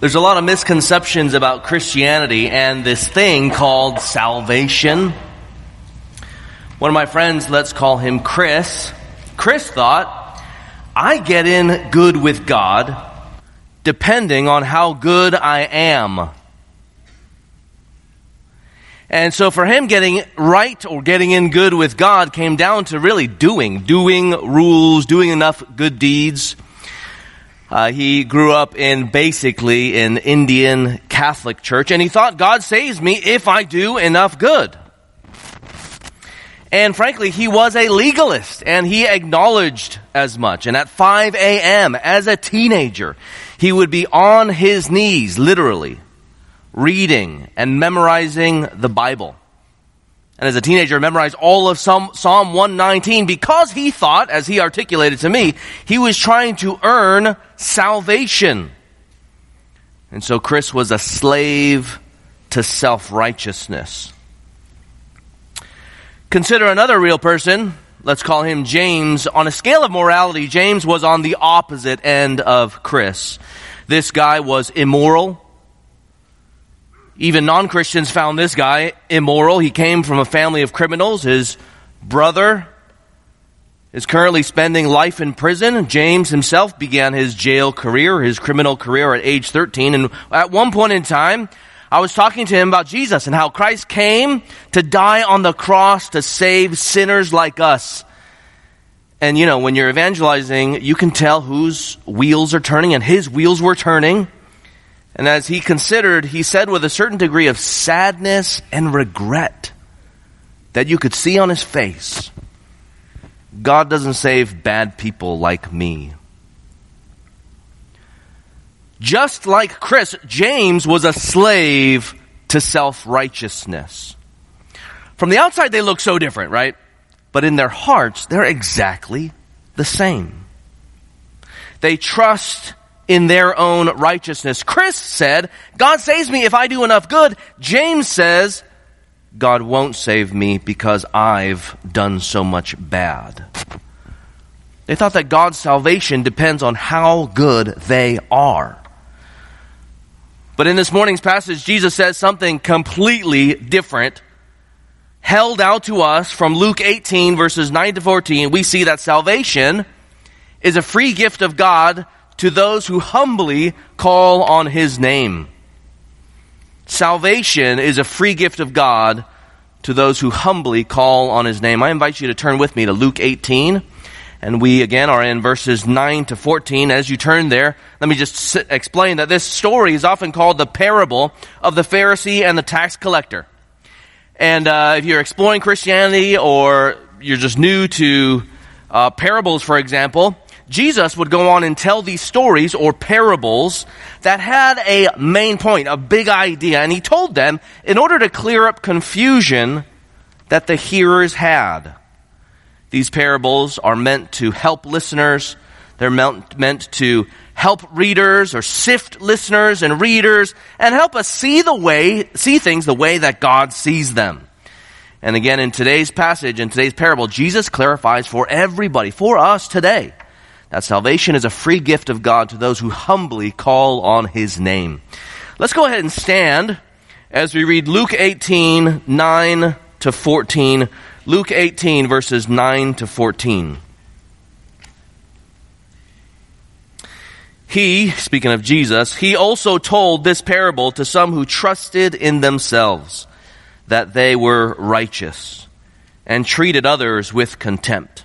There's a lot of misconceptions about Christianity and this thing called salvation. One of my friends, let's call him Chris, Chris thought, I get in good with God depending on how good I am. And so for him, getting right or getting in good with God came down to really doing, doing rules, doing enough good deeds. Uh, he grew up in basically an Indian Catholic church, and he thought God saves me if I do enough good. And frankly, he was a legalist, and he acknowledged as much. And at 5 a.m., as a teenager, he would be on his knees, literally, reading and memorizing the Bible and as a teenager memorized all of Psalm, Psalm 119 because he thought, as he articulated to me, he was trying to earn salvation. And so Chris was a slave to self-righteousness. Consider another real person. Let's call him James. On a scale of morality, James was on the opposite end of Chris. This guy was immoral, even non-Christians found this guy immoral. He came from a family of criminals. His brother is currently spending life in prison. James himself began his jail career, his criminal career at age 13. And at one point in time, I was talking to him about Jesus and how Christ came to die on the cross to save sinners like us. And you know, when you're evangelizing, you can tell whose wheels are turning and his wheels were turning. And as he considered, he said with a certain degree of sadness and regret that you could see on his face, God doesn't save bad people like me. Just like Chris, James was a slave to self-righteousness. From the outside, they look so different, right? But in their hearts, they're exactly the same. They trust in their own righteousness. Chris said, God saves me if I do enough good. James says, God won't save me because I've done so much bad. They thought that God's salvation depends on how good they are. But in this morning's passage, Jesus says something completely different. Held out to us from Luke 18 verses 9 to 14, we see that salvation is a free gift of God to those who humbly call on his name. Salvation is a free gift of God to those who humbly call on his name. I invite you to turn with me to Luke 18. And we again are in verses 9 to 14. As you turn there, let me just explain that this story is often called the parable of the Pharisee and the tax collector. And uh, if you're exploring Christianity or you're just new to uh, parables, for example, Jesus would go on and tell these stories or parables that had a main point, a big idea, and he told them in order to clear up confusion that the hearers had. These parables are meant to help listeners. They're meant, to help readers or sift listeners and readers and help us see the way, see things the way that God sees them. And again, in today's passage, in today's parable, Jesus clarifies for everybody, for us today, that salvation is a free gift of God to those who humbly call on His name. Let's go ahead and stand as we read Luke 18, 9 to 14. Luke 18 verses 9 to 14. He, speaking of Jesus, he also told this parable to some who trusted in themselves that they were righteous and treated others with contempt.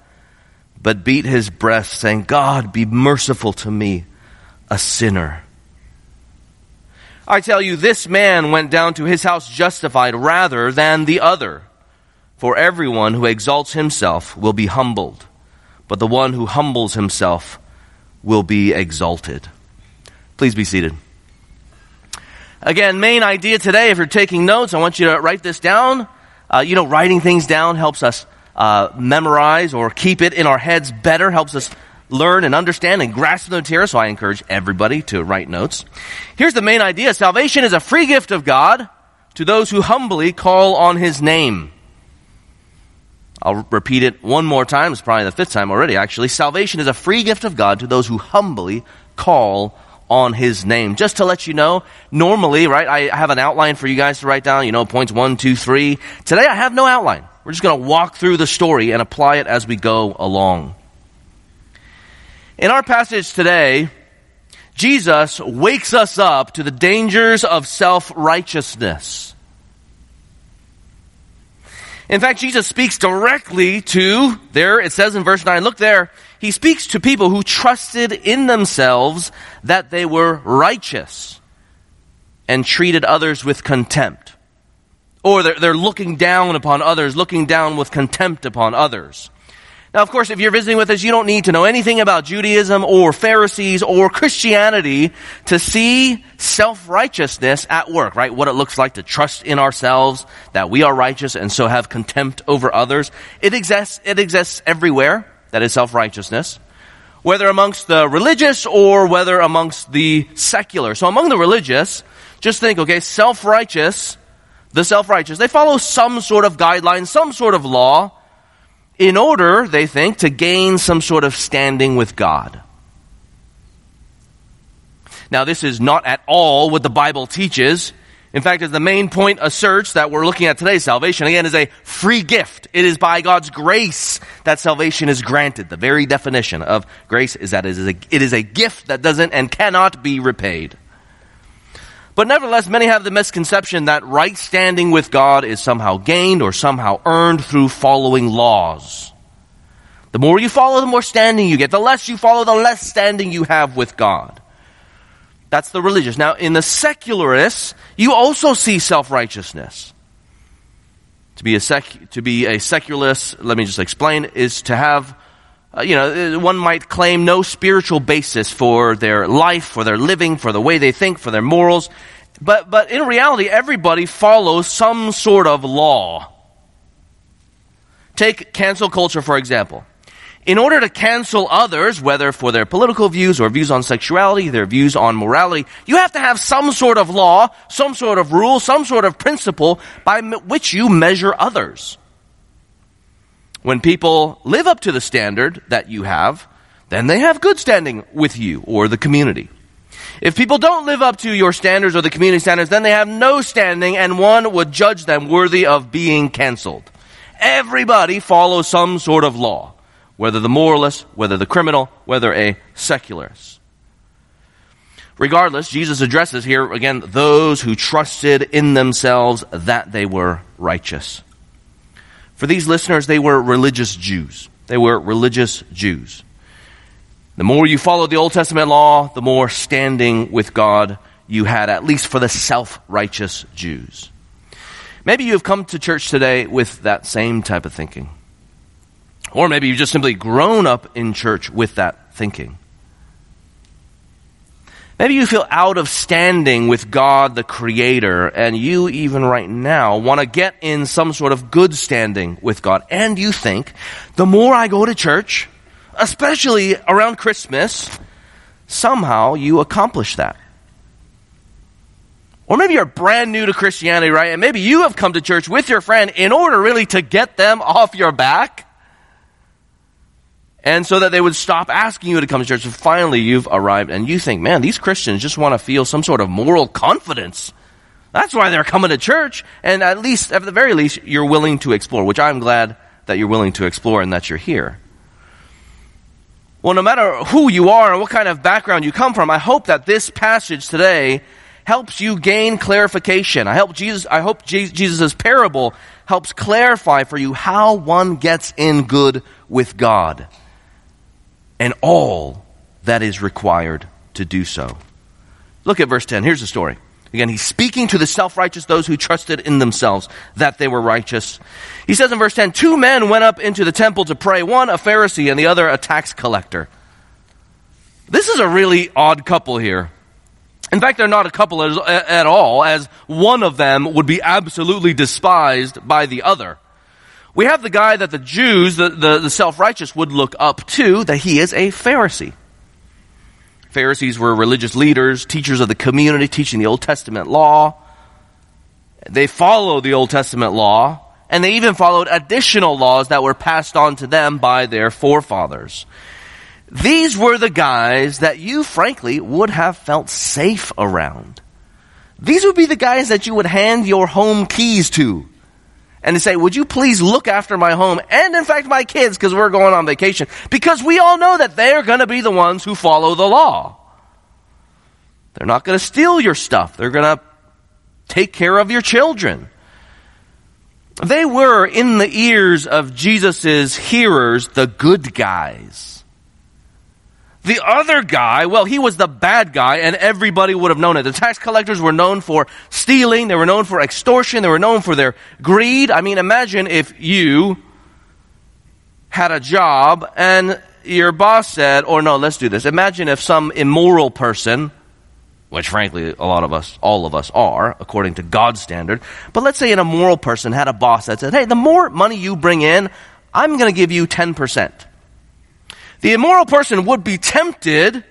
but beat his breast, saying, God, be merciful to me, a sinner. I tell you, this man went down to his house justified rather than the other. For everyone who exalts himself will be humbled, but the one who humbles himself will be exalted. Please be seated. Again, main idea today, if you're taking notes, I want you to write this down. Uh, you know, writing things down helps us uh, memorize or keep it in our heads better, helps us learn and understand and grasp the material. So I encourage everybody to write notes. Here's the main idea. Salvation is a free gift of God to those who humbly call on His name. I'll repeat it one more time. It's probably the fifth time already, actually. Salvation is a free gift of God to those who humbly call on his name. Just to let you know, normally, right, I have an outline for you guys to write down, you know, points one, two, three. Today I have no outline. We're just going to walk through the story and apply it as we go along. In our passage today, Jesus wakes us up to the dangers of self-righteousness. In fact, Jesus speaks directly to, there it says in verse 9, look there, he speaks to people who trusted in themselves that they were righteous and treated others with contempt. Or they're, they're looking down upon others, looking down with contempt upon others. Now, of course, if you're visiting with us, you don't need to know anything about Judaism or Pharisees or Christianity to see self-righteousness at work, right? What it looks like to trust in ourselves that we are righteous and so have contempt over others. It exists, it exists everywhere. That is self-righteousness. Whether amongst the religious or whether amongst the secular. So among the religious, just think, okay, self-righteous, the self-righteous, they follow some sort of guideline, some sort of law, in order, they think, to gain some sort of standing with God. Now, this is not at all what the Bible teaches. In fact, as the main point asserts that we're looking at today, salvation again is a free gift. It is by God's grace that salvation is granted. The very definition of grace is that it is a, it is a gift that doesn't and cannot be repaid. But nevertheless, many have the misconception that right standing with God is somehow gained or somehow earned through following laws. The more you follow, the more standing you get. The less you follow, the less standing you have with God. That's the religious. Now, in the secularists, you also see self-righteousness. To be a sec, to be a secularist, let me just explain, is to have uh, you know, uh, one might claim no spiritual basis for their life, for their living, for the way they think, for their morals. But, but in reality, everybody follows some sort of law. Take cancel culture, for example. In order to cancel others, whether for their political views or views on sexuality, their views on morality, you have to have some sort of law, some sort of rule, some sort of principle by which you measure others. When people live up to the standard that you have, then they have good standing with you or the community. If people don't live up to your standards or the community standards, then they have no standing and one would judge them worthy of being canceled. Everybody follows some sort of law, whether the moralist, whether the criminal, whether a secularist. Regardless, Jesus addresses here again those who trusted in themselves that they were righteous. For these listeners, they were religious Jews. They were religious Jews. The more you followed the Old Testament law, the more standing with God you had, at least for the self-righteous Jews. Maybe you've come to church today with that same type of thinking. Or maybe you've just simply grown up in church with that thinking. Maybe you feel out of standing with God the Creator, and you even right now want to get in some sort of good standing with God. And you think, the more I go to church, especially around Christmas, somehow you accomplish that. Or maybe you're brand new to Christianity, right? And maybe you have come to church with your friend in order really to get them off your back and so that they would stop asking you to come to church. And finally, you've arrived and you think, man, these Christians just want to feel some sort of moral confidence. That's why they're coming to church. And at least, at the very least, you're willing to explore, which I'm glad that you're willing to explore and that you're here. Well, no matter who you are and what kind of background you come from, I hope that this passage today helps you gain clarification. I hope Jesus, I hope Jesus' parable helps clarify for you how one gets in good with God and all that is required to do so. Look at verse 10. Here's the story. Again, he's speaking to the self-righteous, those who trusted in themselves that they were righteous. He says in verse 10, two men went up into the temple to pray, one a Pharisee and the other a tax collector. This is a really odd couple here. In fact, they're not a couple at all, as one of them would be absolutely despised by the other. We have the guy that the Jews, the, the, the self-righteous, would look up to, that he is a Pharisee. Pharisees were religious leaders, teachers of the community, teaching the Old Testament law. They followed the Old Testament law, and they even followed additional laws that were passed on to them by their forefathers. These were the guys that you, frankly, would have felt safe around. These would be the guys that you would hand your home keys to and to say, would you please look after my home and in fact my kids because we're going on vacation because we all know that they're going to be the ones who follow the law. They're not going to steal your stuff. They're going to take care of your children. They were in the ears of Jesus' hearers, the good guys. The other guy, well, he was the bad guy and everybody would have known it. The tax collectors were known for stealing. They were known for extortion. They were known for their greed. I mean, imagine if you had a job and your boss said, or no, let's do this. Imagine if some immoral person, which frankly a lot of us, all of us are, according to God's standard, but let's say an immoral person had a boss that said, hey, the more money you bring in, I'm going to give you 10% the immoral person would be tempted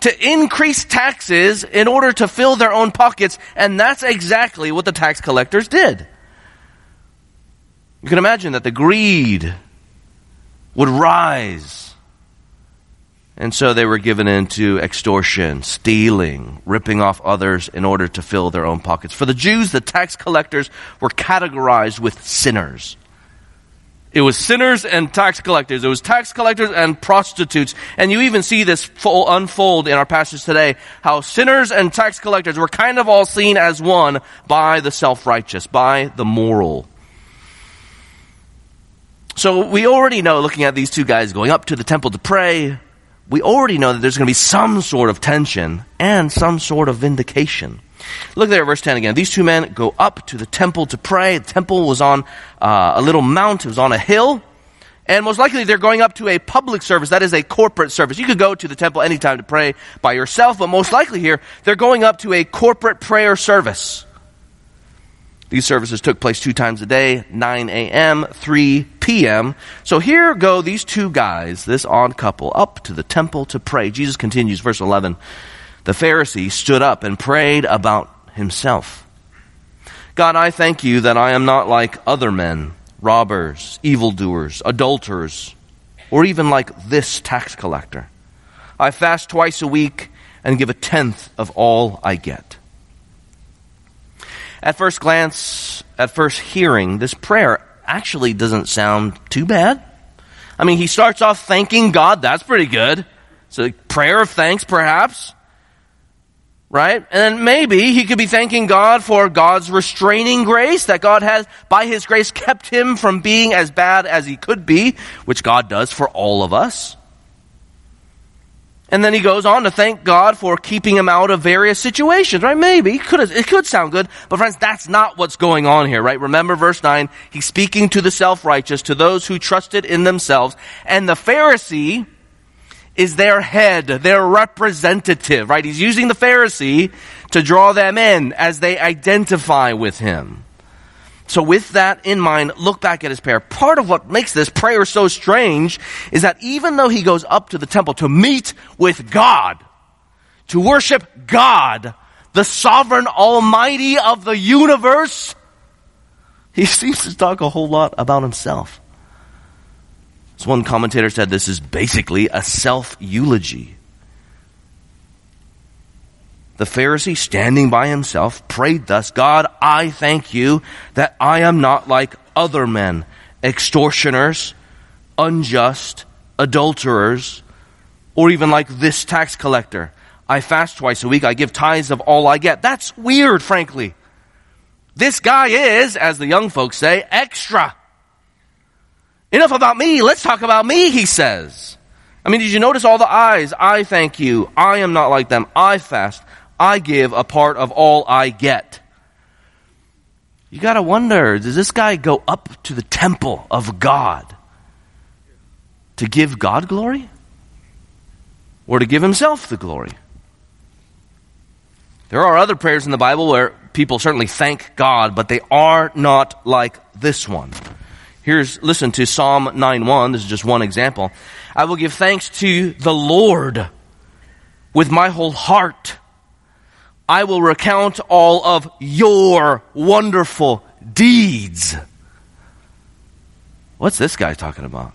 to increase taxes in order to fill their own pockets, and that's exactly what the tax collectors did. You can imagine that the greed would rise. And so they were given into extortion, stealing, ripping off others in order to fill their own pockets. For the Jews, the tax collectors were categorized with sinners. It was sinners and tax collectors. It was tax collectors and prostitutes. And you even see this unfold in our passage today, how sinners and tax collectors were kind of all seen as one by the self-righteous, by the moral. So we already know, looking at these two guys going up to the temple to pray, we already know that there's going to be some sort of tension and some sort of vindication. Look there at verse 10 again. These two men go up to the temple to pray. The temple was on uh, a little mount, it was on a hill. And most likely they're going up to a public service. That is a corporate service. You could go to the temple anytime to pray by yourself, but most likely here, they're going up to a corporate prayer service. These services took place two times a day, 9 a.m., 3 p.m. So here go these two guys, this odd couple, up to the temple to pray. Jesus continues, verse 11 the Pharisee stood up and prayed about himself. God, I thank you that I am not like other men, robbers, evildoers, adulterers, or even like this tax collector. I fast twice a week and give a tenth of all I get. At first glance, at first hearing, this prayer actually doesn't sound too bad. I mean, he starts off thanking God. That's pretty good. It's a prayer of thanks, perhaps right? And maybe he could be thanking God for God's restraining grace, that God has, by his grace, kept him from being as bad as he could be, which God does for all of us. And then he goes on to thank God for keeping him out of various situations, right? Maybe. It could, it could sound good, but friends, that's not what's going on here, right? Remember verse 9, he's speaking to the self-righteous, to those who trusted in themselves, and the Pharisee, is their head, their representative, right? He's using the Pharisee to draw them in as they identify with him. So with that in mind, look back at his prayer. Part of what makes this prayer so strange is that even though he goes up to the temple to meet with God, to worship God, the sovereign almighty of the universe, he seems to talk a whole lot about himself. As one commentator said, this is basically a self eulogy. The Pharisee, standing by himself, prayed thus God, I thank you that I am not like other men, extortioners, unjust, adulterers, or even like this tax collector. I fast twice a week. I give tithes of all I get. That's weird, frankly. This guy is, as the young folks say, extra. Enough about me. Let's talk about me, he says. I mean, did you notice all the eyes? I thank you. I am not like them. I fast. I give a part of all I get. You gotta wonder, does this guy go up to the temple of God to give God glory? Or to give himself the glory? There are other prayers in the Bible where people certainly thank God, but they are not like this one. Here's, listen to Psalm 9.1. This is just one example. I will give thanks to the Lord with my whole heart. I will recount all of your wonderful deeds. What's this guy talking about?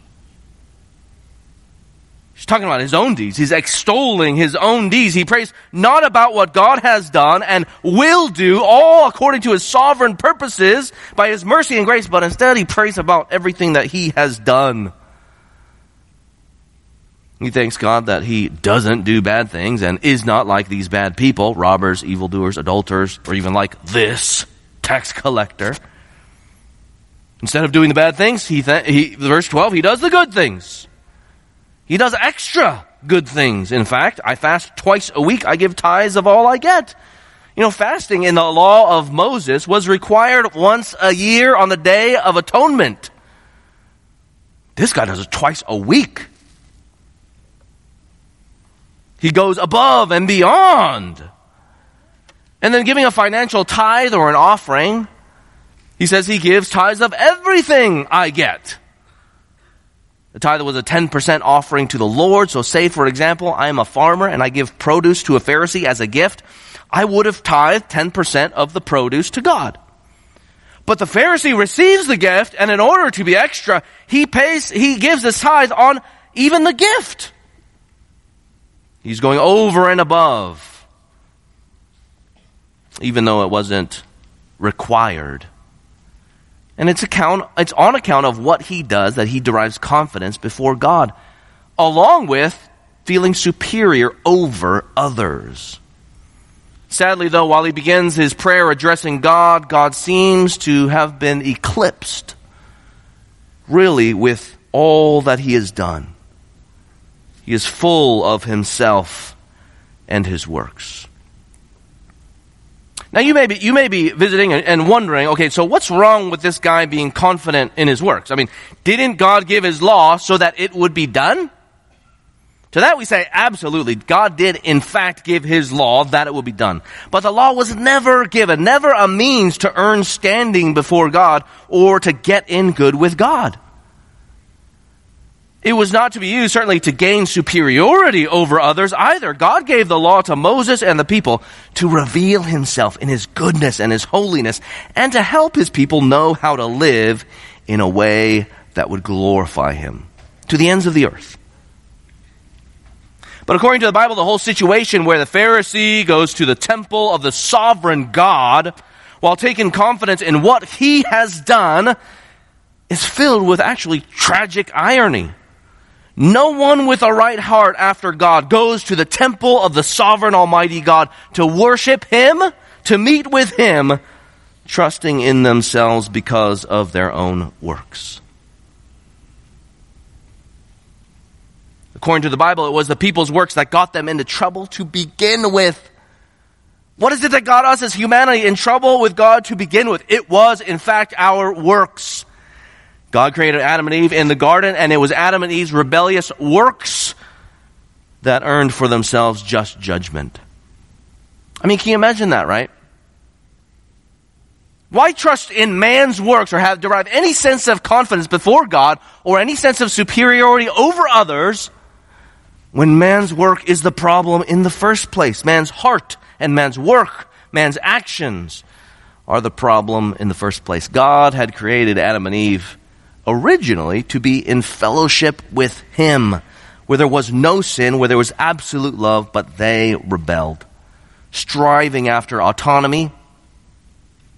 He's talking about his own deeds. He's extolling his own deeds. He prays not about what God has done and will do, all according to his sovereign purposes by his mercy and grace, but instead he prays about everything that he has done. He thanks God that he doesn't do bad things and is not like these bad people, robbers, evildoers, adulterers, or even like this tax collector. Instead of doing the bad things, he, th- he verse 12, he does the good things. He does extra good things. In fact, I fast twice a week. I give tithes of all I get. You know, fasting in the law of Moses was required once a year on the day of atonement. This guy does it twice a week. He goes above and beyond. And then giving a financial tithe or an offering he says he gives tithes of everything I get. The tithe was a 10% offering to the Lord. So say, for example, I am a farmer and I give produce to a Pharisee as a gift. I would have tithed 10% of the produce to God. But the Pharisee receives the gift and in order to be extra, he pays, he gives his tithe on even the gift. He's going over and above. Even though it wasn't required. And it's account, it's on account of what he does that he derives confidence before God, along with feeling superior over others. Sadly, though, while he begins his prayer addressing God, God seems to have been eclipsed, really, with all that he has done. He is full of himself and his works. Now you may be, you may be visiting and wondering, okay, so what's wrong with this guy being confident in his works? I mean, didn't God give his law so that it would be done? To that we say, absolutely. God did in fact give his law that it would be done. But the law was never given, never a means to earn standing before God or to get in good with God. It was not to be used certainly to gain superiority over others either. God gave the law to Moses and the people to reveal himself in his goodness and his holiness and to help his people know how to live in a way that would glorify him to the ends of the earth. But according to the Bible, the whole situation where the Pharisee goes to the temple of the sovereign God while taking confidence in what he has done is filled with actually tragic irony. No one with a right heart after God goes to the temple of the sovereign Almighty God to worship Him, to meet with Him, trusting in themselves because of their own works. According to the Bible, it was the people's works that got them into trouble to begin with. What is it that got us as humanity in trouble with God to begin with? It was, in fact, our works. God created Adam and Eve in the garden, and it was Adam and Eve's rebellious works that earned for themselves just judgment. I mean, can you imagine that, right? Why trust in man's works or have derive any sense of confidence before God or any sense of superiority over others when man's work is the problem in the first place? Man's heart and man's work, man's actions are the problem in the first place. God had created Adam and Eve originally to be in fellowship with Him, where there was no sin, where there was absolute love, but they rebelled. Striving after autonomy,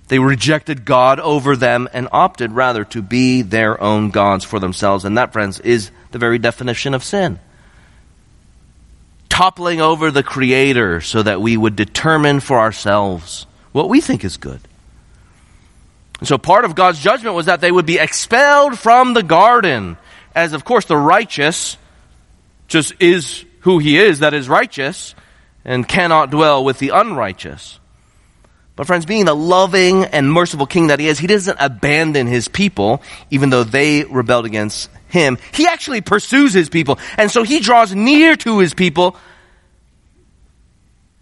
they rejected God over them and opted rather to be their own gods for themselves. And that, friends, is the very definition of sin. Toppling over the Creator so that we would determine for ourselves what we think is good. So part of God's judgment was that they would be expelled from the garden, as of course the righteous just is who he is that is righteous and cannot dwell with the unrighteous. But friends, being the loving and merciful king that he is, he doesn't abandon his people, even though they rebelled against him. He actually pursues his people. And so he draws near to his people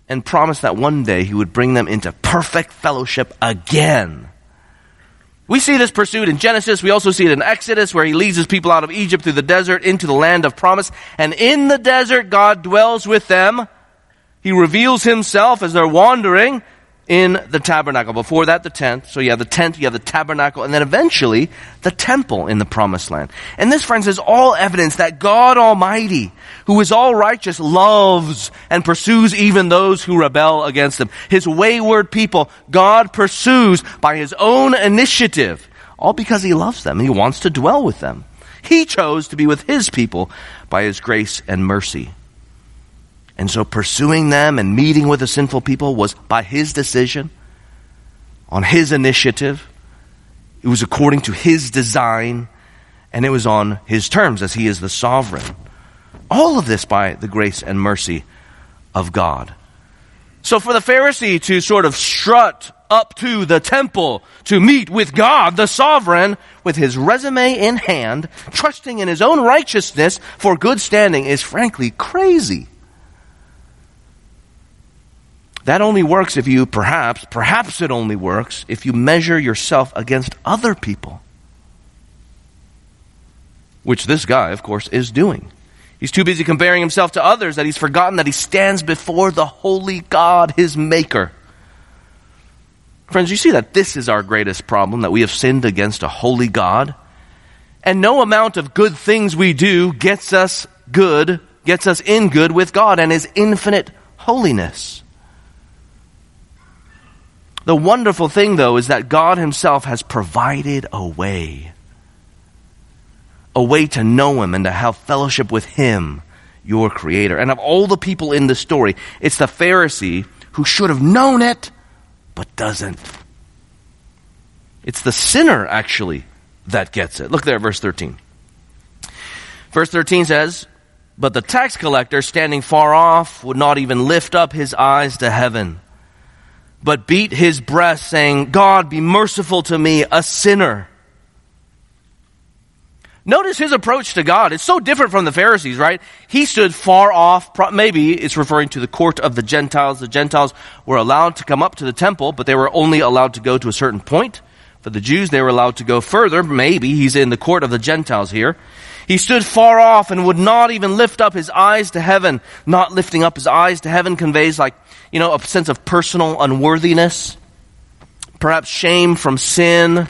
and promised that one day he would bring them into perfect fellowship again. We see this pursuit in Genesis. We also see it in Exodus where he leads his people out of Egypt through the desert into the land of promise. And in the desert, God dwells with them. He reveals himself as they're wandering in the tabernacle. Before that, the tent. So you have the tent, you have the tabernacle, and then eventually the temple in the promised land. And this, friends, is all evidence that God Almighty, who is all righteous, loves and pursues even those who rebel against him. His wayward people, God pursues by his own initiative, all because he loves them he wants to dwell with them. He chose to be with his people by his grace and mercy. And so pursuing them and meeting with the sinful people was by his decision, on his initiative. It was according to his design, and it was on his terms as he is the sovereign. All of this by the grace and mercy of God. So for the Pharisee to sort of strut up to the temple to meet with God, the sovereign, with his resume in hand, trusting in his own righteousness for good standing is frankly crazy. That only works if you perhaps, perhaps it only works if you measure yourself against other people. Which this guy, of course, is doing. He's too busy comparing himself to others that he's forgotten that he stands before the holy God, his maker. Friends, you see that this is our greatest problem, that we have sinned against a holy God. And no amount of good things we do gets us good, gets us in good with God and his infinite holiness. The wonderful thing, though, is that God Himself has provided a way. A way to know Him and to have fellowship with Him, your Creator. And of all the people in the story, it's the Pharisee who should have known it, but doesn't. It's the sinner, actually, that gets it. Look there, verse 13. Verse 13 says, But the tax collector, standing far off, would not even lift up his eyes to heaven but beat his breast, saying, God, be merciful to me, a sinner. Notice his approach to God. It's so different from the Pharisees, right? He stood far off. Maybe it's referring to the court of the Gentiles. The Gentiles were allowed to come up to the temple, but they were only allowed to go to a certain point. For the Jews, they were allowed to go further. Maybe he's in the court of the Gentiles here. He stood far off and would not even lift up his eyes to heaven. Not lifting up his eyes to heaven conveys like you know, a sense of personal unworthiness, perhaps shame from sin.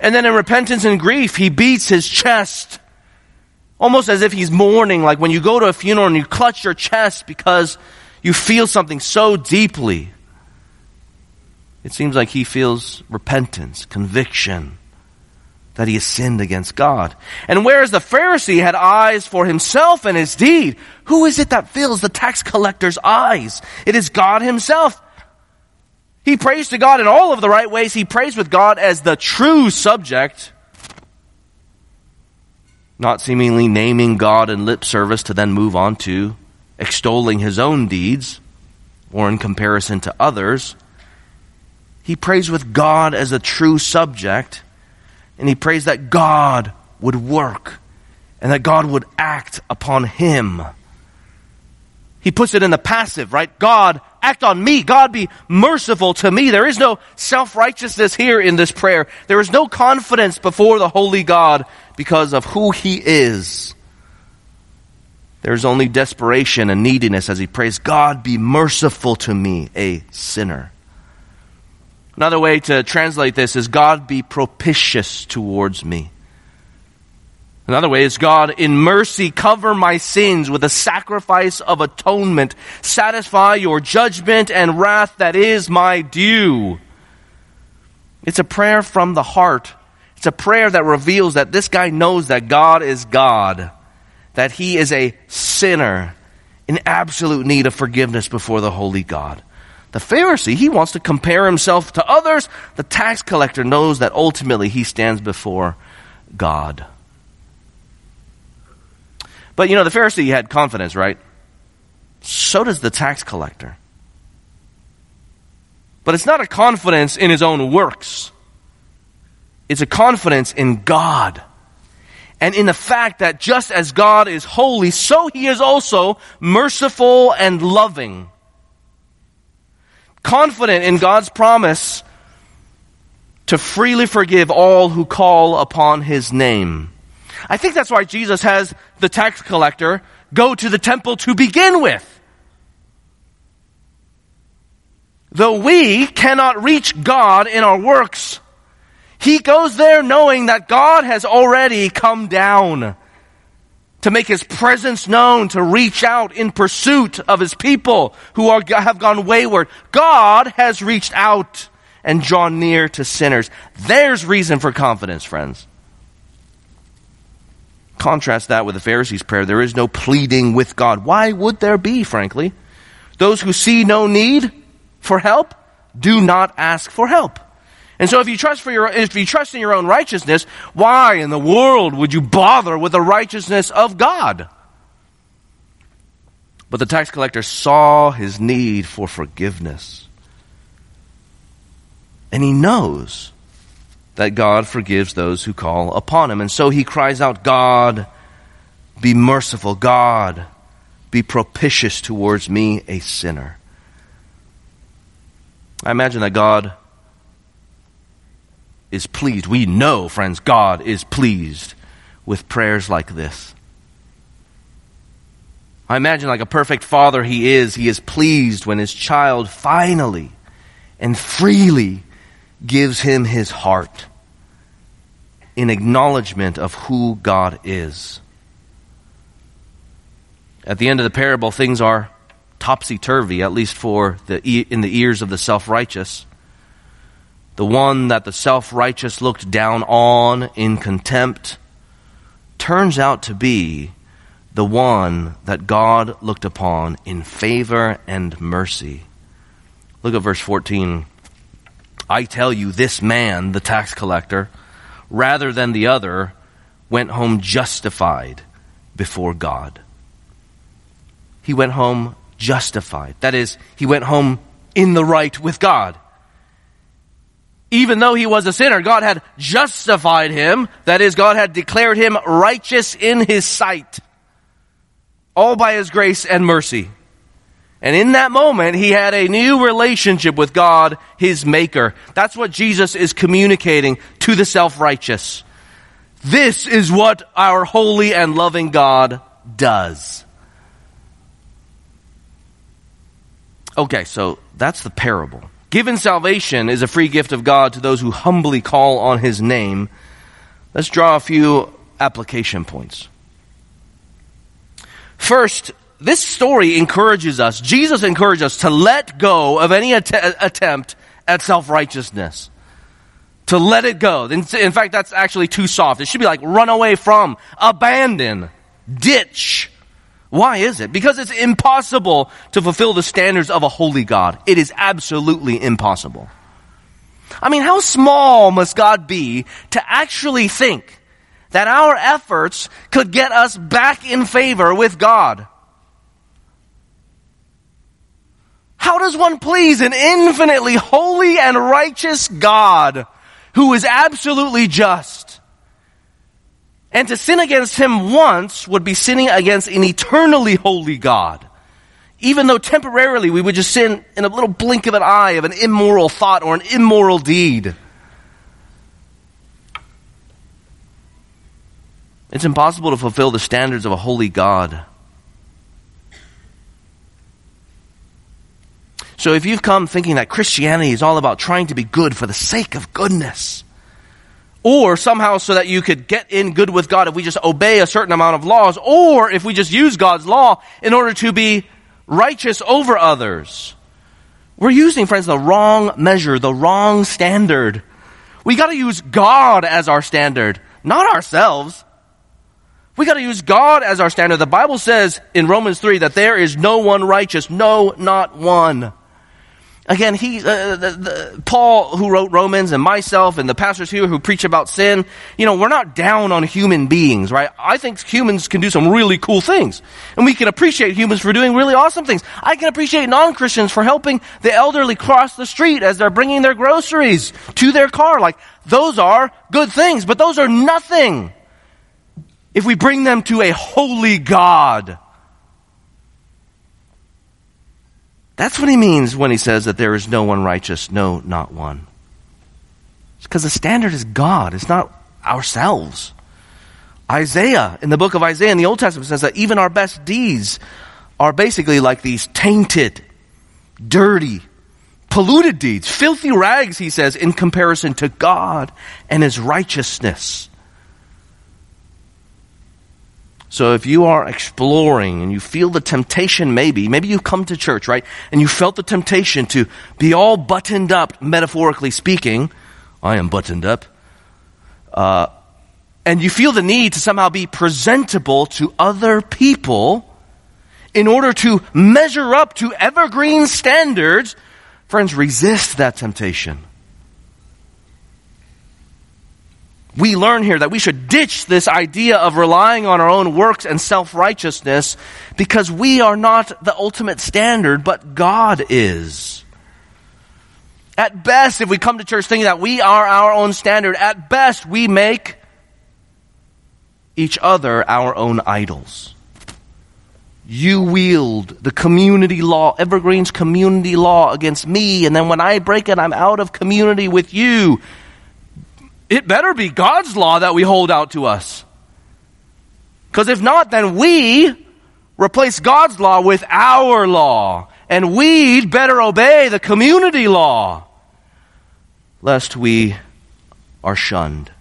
And then in repentance and grief, he beats his chest, almost as if he's mourning, like when you go to a funeral and you clutch your chest because you feel something so deeply. It seems like he feels repentance, conviction that he has sinned against God. And whereas the Pharisee had eyes for himself and his deed, who is it that fills the tax collector's eyes? It is God himself. He prays to God in all of the right ways. He prays with God as the true subject, not seemingly naming God in lip service to then move on to extolling his own deeds or in comparison to others. He prays with God as a true subject and he prays that God would work and that God would act upon him. He puts it in the passive, right? God, act on me. God, be merciful to me. There is no self-righteousness here in this prayer. There is no confidence before the holy God because of who he is. There's only desperation and neediness as he prays, God, be merciful to me, a sinner. Another way to translate this is God be propitious towards me. Another way is God in mercy cover my sins with a sacrifice of atonement. Satisfy your judgment and wrath that is my due. It's a prayer from the heart. It's a prayer that reveals that this guy knows that God is God, that he is a sinner in absolute need of forgiveness before the holy God. The Pharisee, he wants to compare himself to others. The tax collector knows that ultimately he stands before God. But you know, the Pharisee had confidence, right? So does the tax collector. But it's not a confidence in his own works. It's a confidence in God. And in the fact that just as God is holy, so he is also merciful and loving. Confident in God's promise to freely forgive all who call upon his name. I think that's why Jesus has the tax collector go to the temple to begin with. Though we cannot reach God in our works, he goes there knowing that God has already come down to make his presence known, to reach out in pursuit of his people who are, have gone wayward. God has reached out and drawn near to sinners. There's reason for confidence, friends. Contrast that with the Pharisees' prayer. There is no pleading with God. Why would there be, frankly? Those who see no need for help do not ask for help. And so if you trust for your, if you trust in your own righteousness, why in the world would you bother with the righteousness of God? But the tax collector saw his need for forgiveness. And he knows that God forgives those who call upon him. And so he cries out, God, be merciful. God, be propitious towards me, a sinner. I imagine that God is pleased. We know, friends, God is pleased with prayers like this. I imagine, like a perfect father he is, he is pleased when his child finally and freely gives him his heart in acknowledgement of who God is. At the end of the parable, things are topsy turvy, at least for the in the ears of the self righteous the one that the self righteous looked down on in contempt, turns out to be the one that God looked upon in favor and mercy. Look at verse 14. I tell you, this man, the tax collector, rather than the other, went home justified before God. He went home justified. That is, he went home in the right with God even though he was a sinner, God had justified him. That is, God had declared him righteous in his sight. All by his grace and mercy. And in that moment, he had a new relationship with God, his maker. That's what Jesus is communicating to the self-righteous. This is what our holy and loving God does. Okay, so that's the parable. Given salvation is a free gift of God to those who humbly call on his name. Let's draw a few application points. First, this story encourages us, Jesus encourages us to let go of any att- attempt at self-righteousness. To let it go. In, in fact, that's actually too soft. It should be like run away from, abandon, ditch, why is it? Because it's impossible to fulfill the standards of a holy God. It is absolutely impossible. I mean, how small must God be to actually think that our efforts could get us back in favor with God? How does one please an infinitely holy and righteous God who is absolutely just? And to sin against him once would be sinning against an eternally holy God. Even though temporarily we would just sin in a little blink of an eye of an immoral thought or an immoral deed. It's impossible to fulfill the standards of a holy God. So if you've come thinking that Christianity is all about trying to be good for the sake of goodness, or somehow so that you could get in good with God if we just obey a certain amount of laws, or if we just use God's law in order to be righteous over others. We're using, friends, the wrong measure, the wrong standard. We gotta use God as our standard, not ourselves. We gotta use God as our standard. The Bible says in Romans 3 that there is no one righteous, no, not one. Again, he, uh, the, the, Paul, who wrote Romans, and myself, and the pastors here who preach about sin, you know, we're not down on human beings, right? I think humans can do some really cool things. And we can appreciate humans for doing really awesome things. I can appreciate non-Christians for helping the elderly cross the street as they're bringing their groceries to their car. Like, those are good things, but those are nothing if we bring them to a holy God That's what he means when he says that there is no one righteous, no, not one. It's because the standard is God, it's not ourselves. Isaiah, in the book of Isaiah in the Old Testament, says that even our best deeds are basically like these tainted, dirty, polluted deeds, filthy rags, he says, in comparison to God and his righteousness. So if you are exploring and you feel the temptation maybe, maybe you come to church, right? And you felt the temptation to be all buttoned up, metaphorically speaking. I am buttoned up. Uh, and you feel the need to somehow be presentable to other people in order to measure up to evergreen standards, friends, resist that temptation. We learn here that we should ditch this idea of relying on our own works and self righteousness because we are not the ultimate standard, but God is. At best, if we come to church thinking that we are our own standard, at best we make each other our own idols. You wield the community law, Evergreen's community law against me, and then when I break it, I'm out of community with you it better be God's law that we hold out to us. Because if not, then we replace God's law with our law. And we'd better obey the community law, lest we are shunned.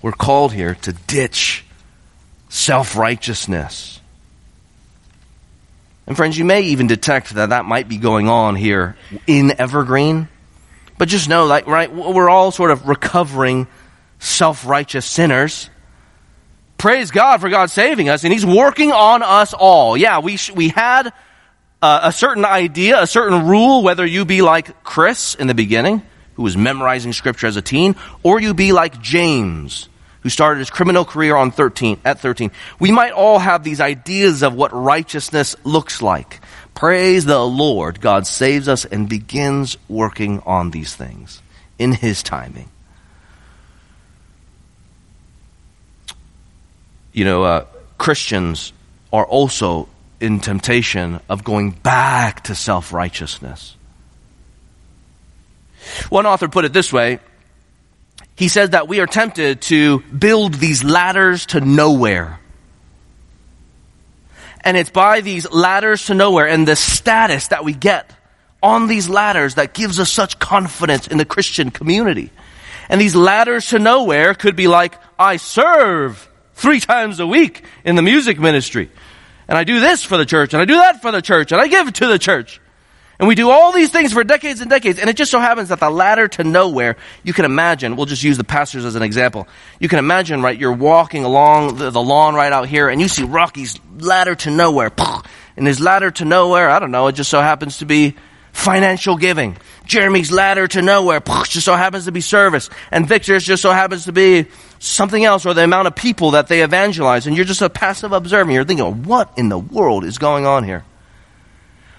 We're called here to ditch self righteousness. And friends, you may even detect that that might be going on here in Evergreen. But just know, like, right, we're all sort of recovering self-righteous sinners. Praise God for God saving us, and He's working on us all. Yeah, we, sh- we had uh, a certain idea, a certain rule, whether you be like Chris in the beginning, who was memorizing scripture as a teen, or you be like James, who started his criminal career on 13, at 13. We might all have these ideas of what righteousness looks like. Praise the Lord. God saves us and begins working on these things in His timing. You know, uh, Christians are also in temptation of going back to self righteousness. One author put it this way he says that we are tempted to build these ladders to nowhere and it's by these ladders to nowhere and the status that we get on these ladders that gives us such confidence in the Christian community. And these ladders to nowhere could be like, I serve three times a week in the music ministry. And I do this for the church, and I do that for the church, and I give it to the church. And we do all these things for decades and decades. And it just so happens that the ladder to nowhere, you can imagine, we'll just use the pastors as an example. You can imagine, right, you're walking along the, the lawn right out here and you see Rocky's ladder to nowhere. And his ladder to nowhere, I don't know, it just so happens to be financial giving. Jeremy's ladder to nowhere just so happens to be service. And Victor's just so happens to be something else or the amount of people that they evangelize. And you're just a passive observer. You're thinking, what in the world is going on here?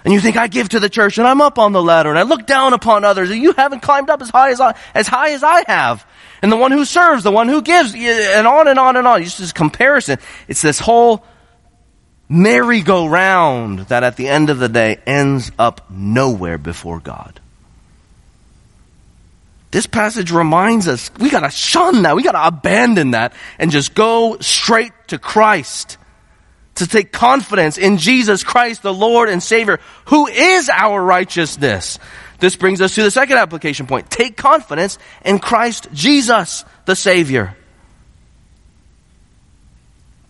And you think I give to the church and I'm up on the ladder and I look down upon others and you haven't climbed up as high as I, as high as I have. And the one who serves, the one who gives, and on and on and on. Just this comparison. It's this whole merry-go-round that at the end of the day ends up nowhere before God. This passage reminds us we gotta shun that. We gotta abandon that and just go straight to Christ to take confidence in Jesus Christ, the Lord and Savior, who is our righteousness. This brings us to the second application point. Take confidence in Christ Jesus, the Savior.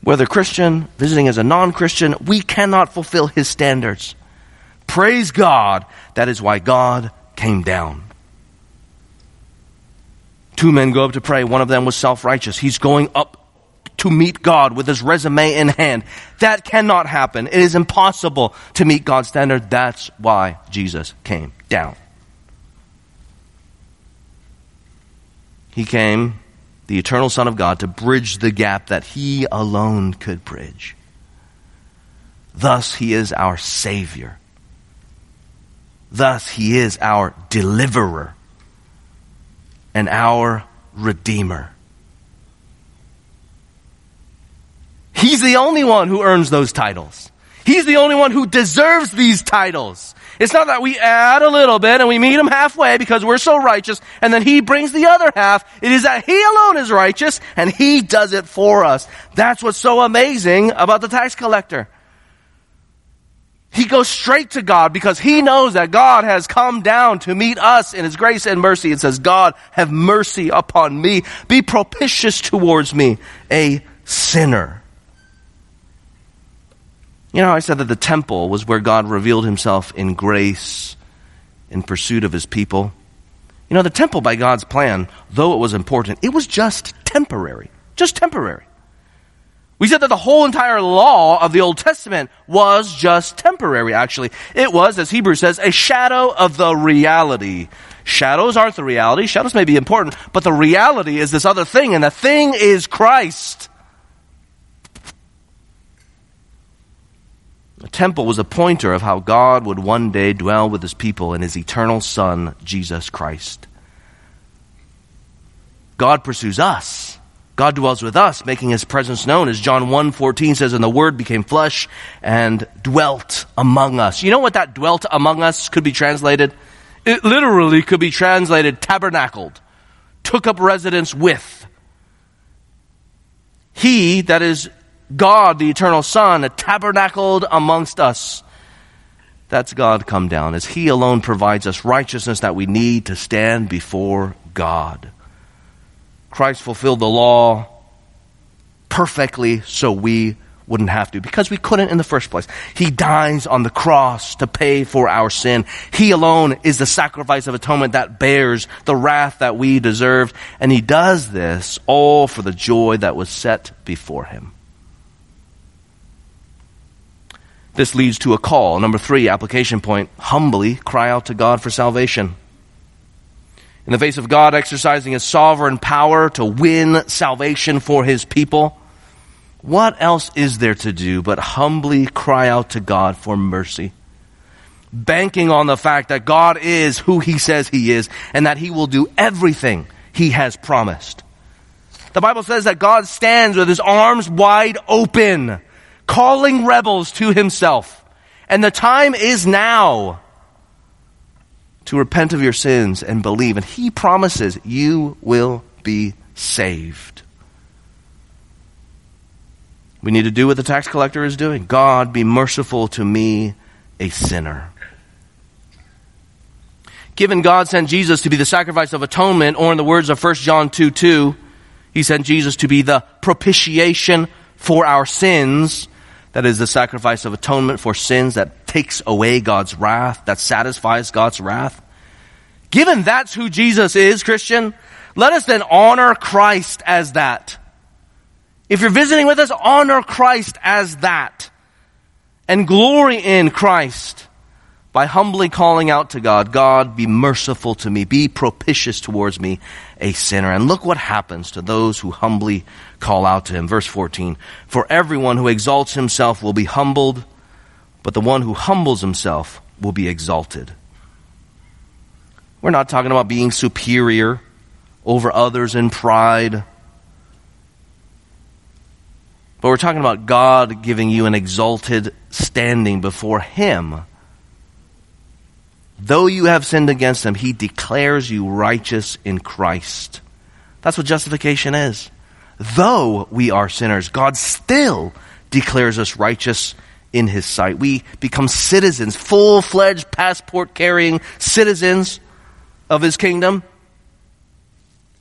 Whether Christian, visiting as a non-Christian, we cannot fulfill His standards. Praise God. That is why God came down. Two men go up to pray. One of them was self-righteous. He's going up to meet God with his resume in hand. That cannot happen. It is impossible to meet God's standard. That's why Jesus came down. He came, the eternal Son of God, to bridge the gap that he alone could bridge. Thus, he is our Savior. Thus, he is our deliverer and our Redeemer. He's the only one who earns those titles. He's the only one who deserves these titles. It's not that we add a little bit and we meet him halfway because we're so righteous and then he brings the other half. It is that he alone is righteous and he does it for us. That's what's so amazing about the tax collector. He goes straight to God because he knows that God has come down to meet us in his grace and mercy. It says, God, have mercy upon me. Be propitious towards me, a sinner. You know, I said that the temple was where God revealed himself in grace in pursuit of his people. You know, the temple by God's plan, though it was important, it was just temporary. Just temporary. We said that the whole entire law of the Old Testament was just temporary, actually. It was, as Hebrews says, a shadow of the reality. Shadows aren't the reality. Shadows may be important, but the reality is this other thing, and the thing is Christ. The temple was a pointer of how God would one day dwell with his people in his eternal Son, Jesus Christ. God pursues us. God dwells with us, making his presence known. As John 1.14 says, and the word became flesh and dwelt among us. You know what that dwelt among us could be translated? It literally could be translated tabernacled, took up residence with. He, that is God, the eternal Son, tabernacled amongst us. That's God come down, as He alone provides us righteousness that we need to stand before God. Christ fulfilled the law perfectly so we wouldn't have to because we couldn't in the first place. He dies on the cross to pay for our sin. He alone is the sacrifice of atonement that bears the wrath that we deserved. And he does this all for the joy that was set before him. This leads to a call. Number three, application point humbly cry out to God for salvation. In the face of God exercising his sovereign power to win salvation for his people, what else is there to do but humbly cry out to God for mercy? Banking on the fact that God is who he says he is and that he will do everything he has promised. The Bible says that God stands with his arms wide open calling rebels to himself. And the time is now to repent of your sins and believe. And he promises you will be saved. We need to do what the tax collector is doing. God, be merciful to me, a sinner. Given God sent Jesus to be the sacrifice of atonement, or in the words of 1 John 2 2, he sent Jesus to be the propitiation for our sins. That is the sacrifice of atonement for sins that takes away God's wrath, that satisfies God's wrath. Given that's who Jesus is, Christian, let us then honor Christ as that. If you're visiting with us, honor Christ as that. And glory in Christ by humbly calling out to God, God, be merciful to me, be propitious towards me, a sinner. And look what happens to those who humbly call out to him. Verse 14, for everyone who exalts himself will be humbled, but the one who humbles himself will be exalted. We're not talking about being superior over others in pride. But we're talking about God giving you an exalted standing before Him Though you have sinned against him, he declares you righteous in Christ. That's what justification is. Though we are sinners, God still declares us righteous in his sight. We become citizens, full fledged passport carrying citizens of his kingdom,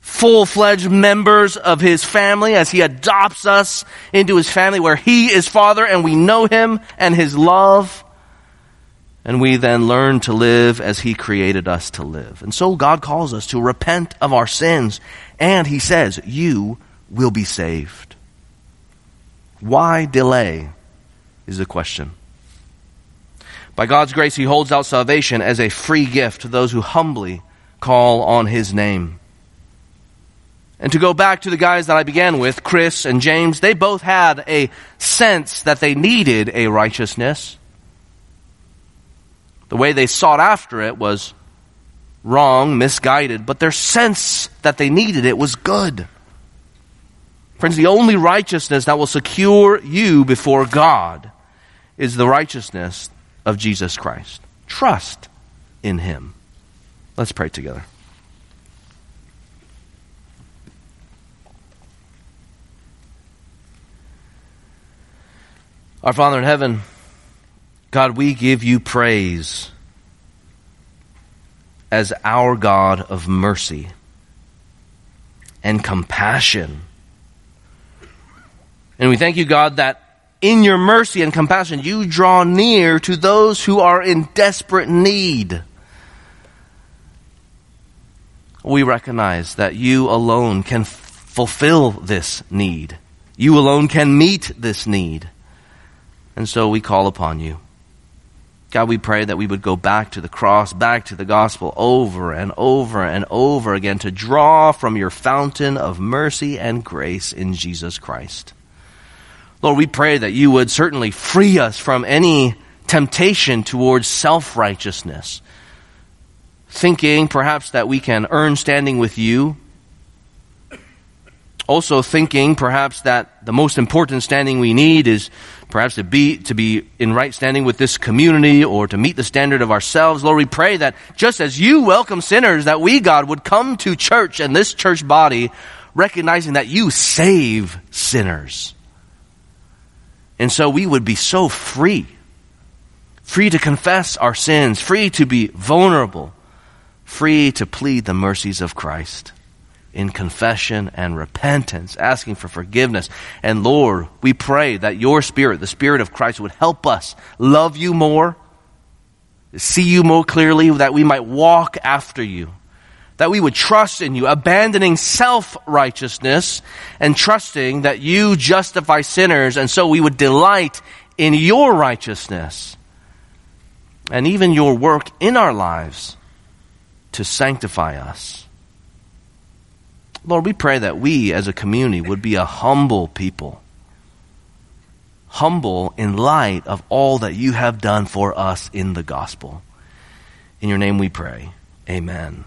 full fledged members of his family as he adopts us into his family where he is father and we know him and his love and we then learn to live as He created us to live. And so God calls us to repent of our sins, and He says, You will be saved. Why delay? Is the question. By God's grace, He holds out salvation as a free gift to those who humbly call on His name. And to go back to the guys that I began with, Chris and James, they both had a sense that they needed a righteousness. The way they sought after it was wrong, misguided, but their sense that they needed it was good. Friends, the only righteousness that will secure you before God is the righteousness of Jesus Christ. Trust in him. Let's pray together. Our Father in heaven, God, we give you praise as our God of mercy and compassion. And we thank you, God, that in your mercy and compassion, you draw near to those who are in desperate need. We recognize that you alone can fulfill this need. You alone can meet this need. And so we call upon you. God, we pray that we would go back to the cross, back to the gospel over and over and over again to draw from your fountain of mercy and grace in Jesus Christ. Lord, we pray that you would certainly free us from any temptation towards self righteousness, thinking perhaps that we can earn standing with you also thinking perhaps that the most important standing we need is perhaps to be, to be in right standing with this community or to meet the standard of ourselves. Lord, we pray that just as you welcome sinners, that we, God, would come to church and this church body recognizing that you save sinners. And so we would be so free, free to confess our sins, free to be vulnerable, free to plead the mercies of Christ in confession and repentance, asking for forgiveness. And Lord, we pray that your Spirit, the Spirit of Christ, would help us love you more, see you more clearly, that we might walk after you, that we would trust in you, abandoning self righteousness and trusting that you justify sinners, and so we would delight in your righteousness and even your work in our lives to sanctify us. Lord, we pray that we as a community would be a humble people. Humble in light of all that you have done for us in the gospel. In your name we pray. Amen.